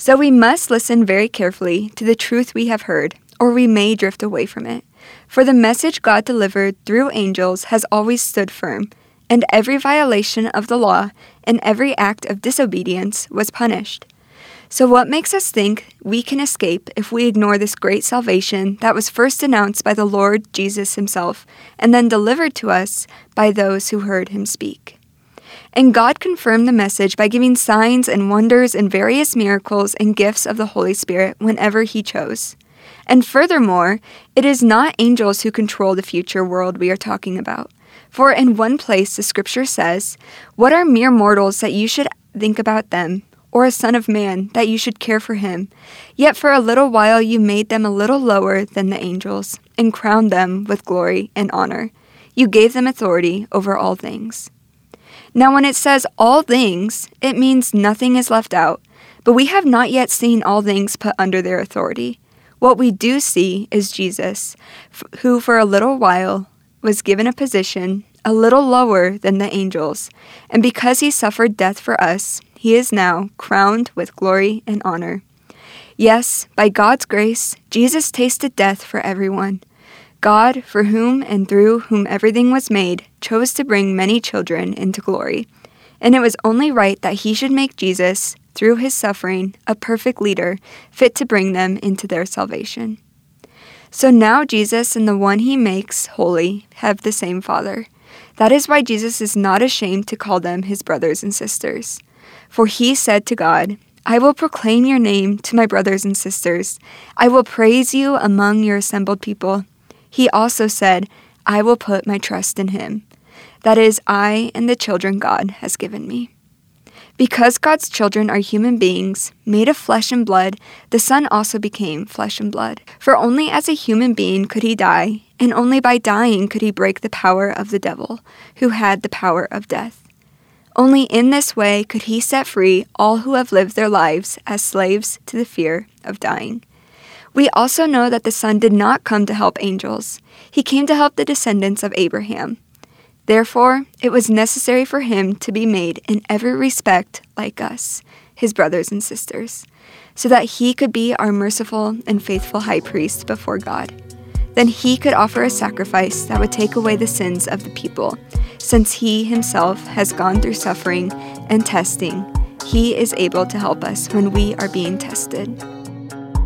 So we must listen very carefully to the truth we have heard, or we may drift away from it. For the message God delivered through angels has always stood firm, and every violation of the law and every act of disobedience was punished. So, what makes us think we can escape if we ignore this great salvation that was first announced by the Lord Jesus Himself and then delivered to us by those who heard Him speak? And God confirmed the message by giving signs and wonders and various miracles and gifts of the Holy Spirit whenever He chose. And furthermore, it is not angels who control the future world we are talking about. For in one place the scripture says, What are mere mortals that you should think about them, or a son of man that you should care for him? Yet for a little while you made them a little lower than the angels, and crowned them with glory and honor. You gave them authority over all things. Now, when it says all things, it means nothing is left out, but we have not yet seen all things put under their authority. What we do see is Jesus, who for a little while was given a position a little lower than the angels, and because he suffered death for us, he is now crowned with glory and honor. Yes, by God's grace, Jesus tasted death for everyone. God, for whom and through whom everything was made, chose to bring many children into glory. And it was only right that he should make Jesus, through his suffering, a perfect leader, fit to bring them into their salvation. So now Jesus and the one he makes holy have the same Father. That is why Jesus is not ashamed to call them his brothers and sisters. For he said to God, I will proclaim your name to my brothers and sisters. I will praise you among your assembled people. He also said, I will put my trust in him. That is, I and the children God has given me. Because God's children are human beings, made of flesh and blood, the Son also became flesh and blood. For only as a human being could he die, and only by dying could he break the power of the devil, who had the power of death. Only in this way could he set free all who have lived their lives as slaves to the fear of dying. We also know that the Son did not come to help angels, he came to help the descendants of Abraham. Therefore, it was necessary for him to be made in every respect like us, his brothers and sisters, so that he could be our merciful and faithful high priest before God. Then he could offer a sacrifice that would take away the sins of the people, since he himself has gone through suffering and testing. He is able to help us when we are being tested.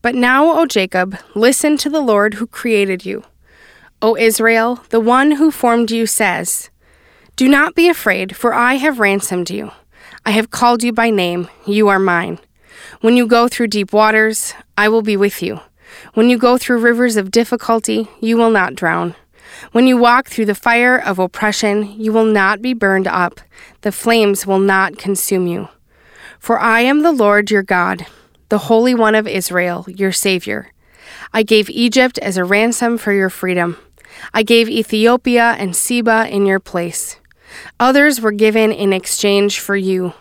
But now, O Jacob, listen to the Lord who created you. O Israel, the one who formed you says, Do not be afraid, for I have ransomed you. I have called you by name, you are mine. When you go through deep waters, I will be with you. When you go through rivers of difficulty, you will not drown. When you walk through the fire of oppression, you will not be burned up. The flames will not consume you. For I am the Lord your God the Holy One of Israel, your Savior. I gave Egypt as a ransom for your freedom. I gave Ethiopia and Seba in your place. Others were given in exchange for you.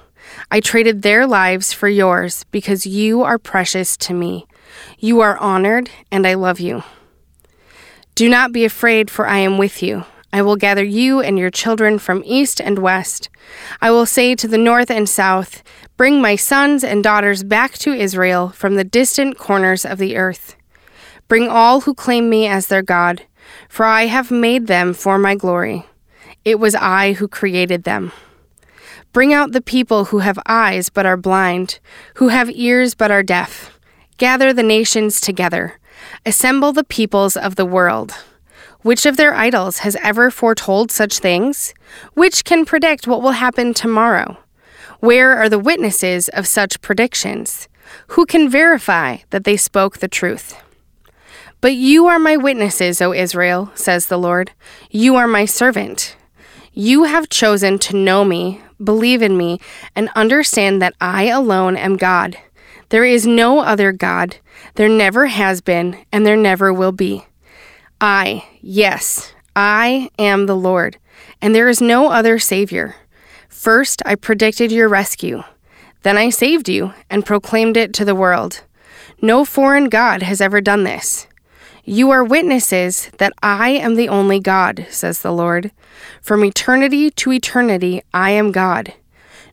I traded their lives for yours because you are precious to me. You are honored, and I love you. Do not be afraid, for I am with you. I will gather you and your children from east and west. I will say to the north and south, Bring my sons and daughters back to Israel from the distant corners of the earth. Bring all who claim me as their God, for I have made them for my glory. It was I who created them. Bring out the people who have eyes but are blind, who have ears but are deaf. Gather the nations together, assemble the peoples of the world. Which of their idols has ever foretold such things? Which can predict what will happen tomorrow? Where are the witnesses of such predictions? Who can verify that they spoke the truth? But you are my witnesses, O Israel, says the Lord. You are my servant. You have chosen to know me, believe in me, and understand that I alone am God. There is no other God. There never has been, and there never will be. I, yes, I am the Lord, and there is no other Savior. First, I predicted your rescue. Then I saved you and proclaimed it to the world. No foreign God has ever done this. You are witnesses that I am the only God, says the Lord. From eternity to eternity, I am God.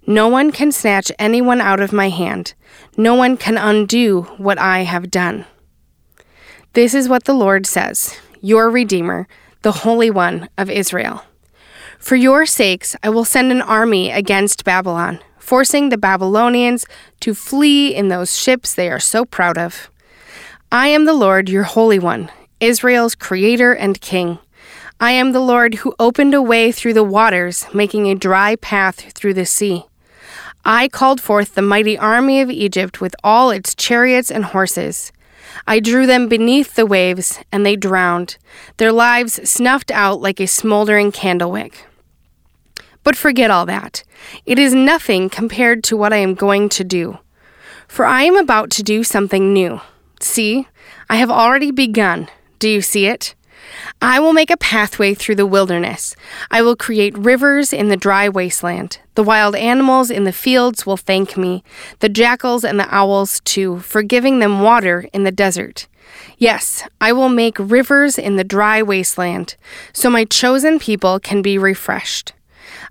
No one can snatch anyone out of my hand. No one can undo what I have done. This is what the Lord says your Redeemer, the Holy One of Israel. For your sakes, I will send an army against Babylon, forcing the Babylonians to flee in those ships they are so proud of. I am the Lord, your Holy One, Israel's Creator and King. I am the Lord who opened a way through the waters, making a dry path through the sea. I called forth the mighty army of Egypt with all its chariots and horses. I drew them beneath the waves, and they drowned, their lives snuffed out like a smoldering candlewick. But forget all that. It is nothing compared to what I am going to do. For I am about to do something new. See, I have already begun. Do you see it? I will make a pathway through the wilderness. I will create rivers in the dry wasteland. The wild animals in the fields will thank me, the jackals and the owls too, for giving them water in the desert. Yes, I will make rivers in the dry wasteland, so my chosen people can be refreshed.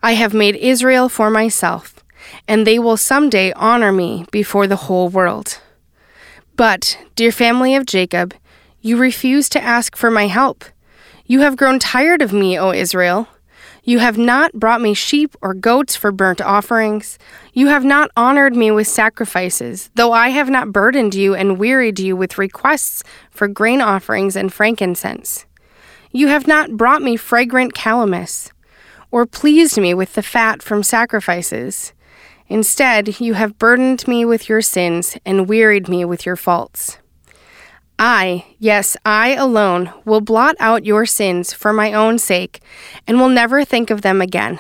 I have made Israel for myself, and they will someday honor me before the whole world. But, dear family of Jacob, you refuse to ask for my help. You have grown tired of me, O Israel. You have not brought me sheep or goats for burnt offerings. You have not honored me with sacrifices, though I have not burdened you and wearied you with requests for grain offerings and frankincense. You have not brought me fragrant calamus, or pleased me with the fat from sacrifices. Instead, you have burdened me with your sins and wearied me with your faults. I, yes, I alone, will blot out your sins for my own sake and will never think of them again.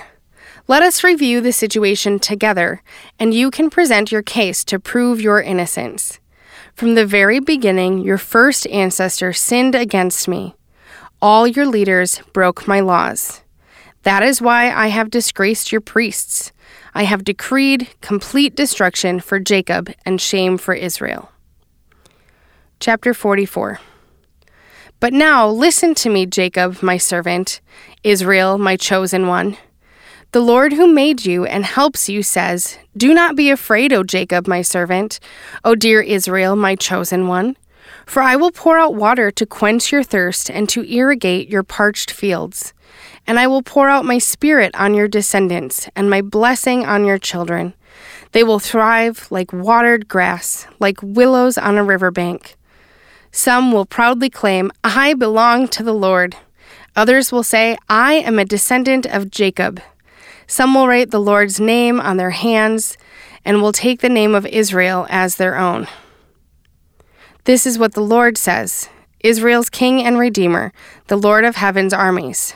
Let us review the situation together, and you can present your case to prove your innocence. From the very beginning, your first ancestor sinned against me. All your leaders broke my laws. That is why I have disgraced your priests. I have decreed complete destruction for Jacob and shame for Israel. Chapter 44 But now listen to me, Jacob, my servant, Israel, my chosen one. The Lord who made you and helps you says, Do not be afraid, O Jacob, my servant, O dear Israel, my chosen one. For I will pour out water to quench your thirst and to irrigate your parched fields. And I will pour out my spirit on your descendants and my blessing on your children. They will thrive like watered grass, like willows on a riverbank. Some will proudly claim, I belong to the Lord. Others will say, I am a descendant of Jacob. Some will write the Lord's name on their hands and will take the name of Israel as their own. This is what the Lord says Israel's King and Redeemer, the Lord of heaven's armies.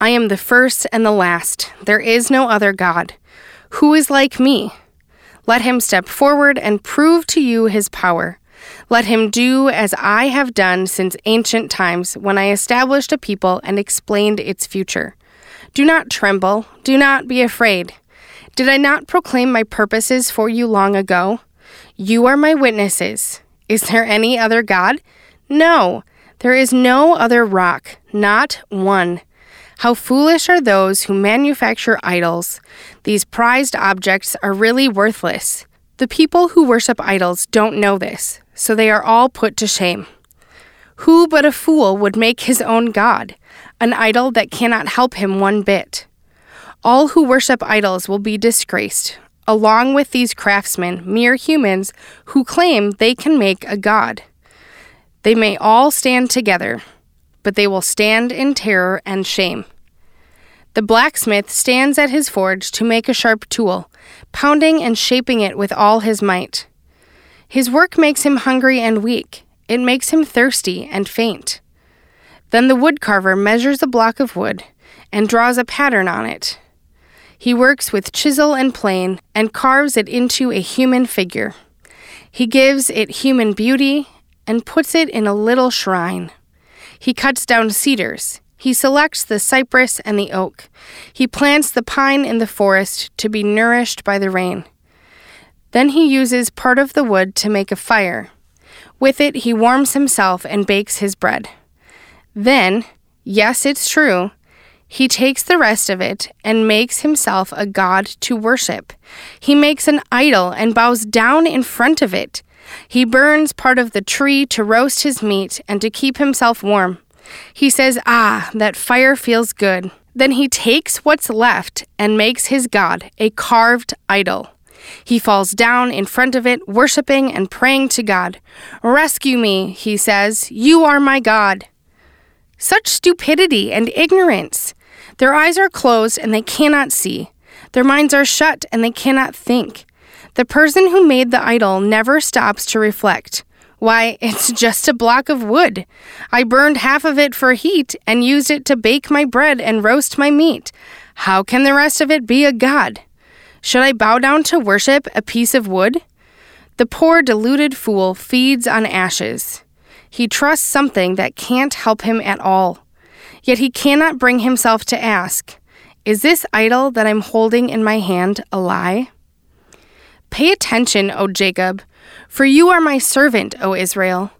I am the first and the last. There is no other God. Who is like me? Let him step forward and prove to you his power. Let him do as I have done since ancient times when I established a people and explained its future. Do not tremble, do not be afraid. Did I not proclaim my purposes for you long ago? You are my witnesses. Is there any other God? No, there is no other rock, not one. How foolish are those who manufacture idols! These prized objects are really worthless. The people who worship idols don't know this, so they are all put to shame. Who but a fool would make his own God, an idol that cannot help him one bit? All who worship idols will be disgraced. along with these craftsmen, mere humans who claim they can make a god. They may all stand together, but they will stand in terror and shame. The blacksmith stands at his forge to make a sharp tool, pounding and shaping it with all his might. His work makes him hungry and weak, it makes him thirsty and faint. Then the woodcarver measures a block of wood and draws a pattern on it. He works with chisel and plane and carves it into a human figure. He gives it human beauty and puts it in a little shrine. He cuts down cedars. He selects the cypress and the oak. He plants the pine in the forest to be nourished by the rain. Then he uses part of the wood to make a fire. With it, he warms himself and bakes his bread. Then, yes, it's true, he takes the rest of it and makes himself a god to worship. He makes an idol and bows down in front of it. He burns part of the tree to roast his meat and to keep himself warm. He says, Ah, that fire feels good. Then he takes what's left and makes his god a carved idol. He falls down in front of it, worshiping and praying to God. Rescue me, he says. You are my God. Such stupidity and ignorance. Their eyes are closed and they cannot see. Their minds are shut and they cannot think. The person who made the idol never stops to reflect. Why, it's just a block of wood. I burned half of it for heat and used it to bake my bread and roast my meat. How can the rest of it be a god? Should I bow down to worship a piece of wood? The poor deluded fool feeds on ashes. He trusts something that can't help him at all. Yet he cannot bring himself to ask, Is this idol that I'm holding in my hand a lie? Pay attention, O Jacob, for you are my servant, O Israel.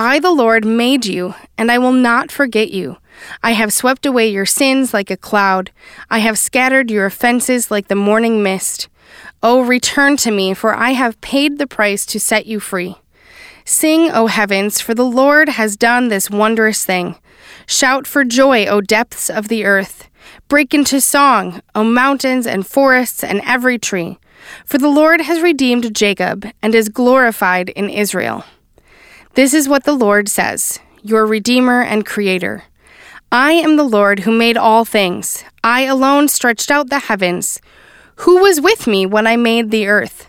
I, the Lord, made you, and I will not forget you. I have swept away your sins like a cloud. I have scattered your offenses like the morning mist. O return to me, for I have paid the price to set you free. Sing, O heavens, for the Lord has done this wondrous thing. Shout for joy, O depths of the earth. Break into song, O mountains and forests and every tree. For the Lord has redeemed Jacob and is glorified in Israel. This is what the Lord says, your Redeemer and Creator. I am the Lord who made all things. I alone stretched out the heavens. Who was with me when I made the earth?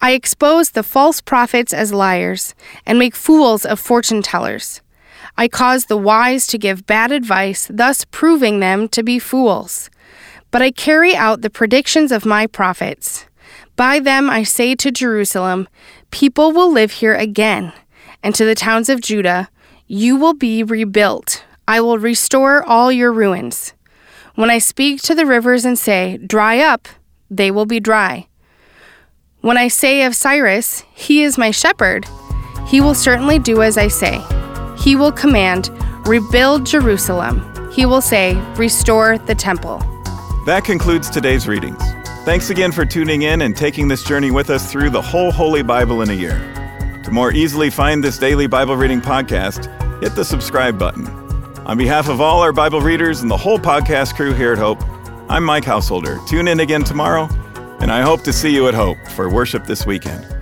I expose the false prophets as liars and make fools of fortune tellers. I cause the wise to give bad advice, thus proving them to be fools. But I carry out the predictions of my prophets. By them I say to Jerusalem, People will live here again, and to the towns of Judah, You will be rebuilt. I will restore all your ruins. When I speak to the rivers and say, Dry up, they will be dry. When I say of Cyrus, He is my shepherd, he will certainly do as I say. He will command, Rebuild Jerusalem. He will say, Restore the temple. That concludes today's readings. Thanks again for tuning in and taking this journey with us through the whole Holy Bible in a year. More easily find this daily Bible reading podcast, hit the subscribe button. On behalf of all our Bible readers and the whole podcast crew here at Hope, I'm Mike Househoulder. Tune in again tomorrow, and I hope to see you at Hope for worship this weekend.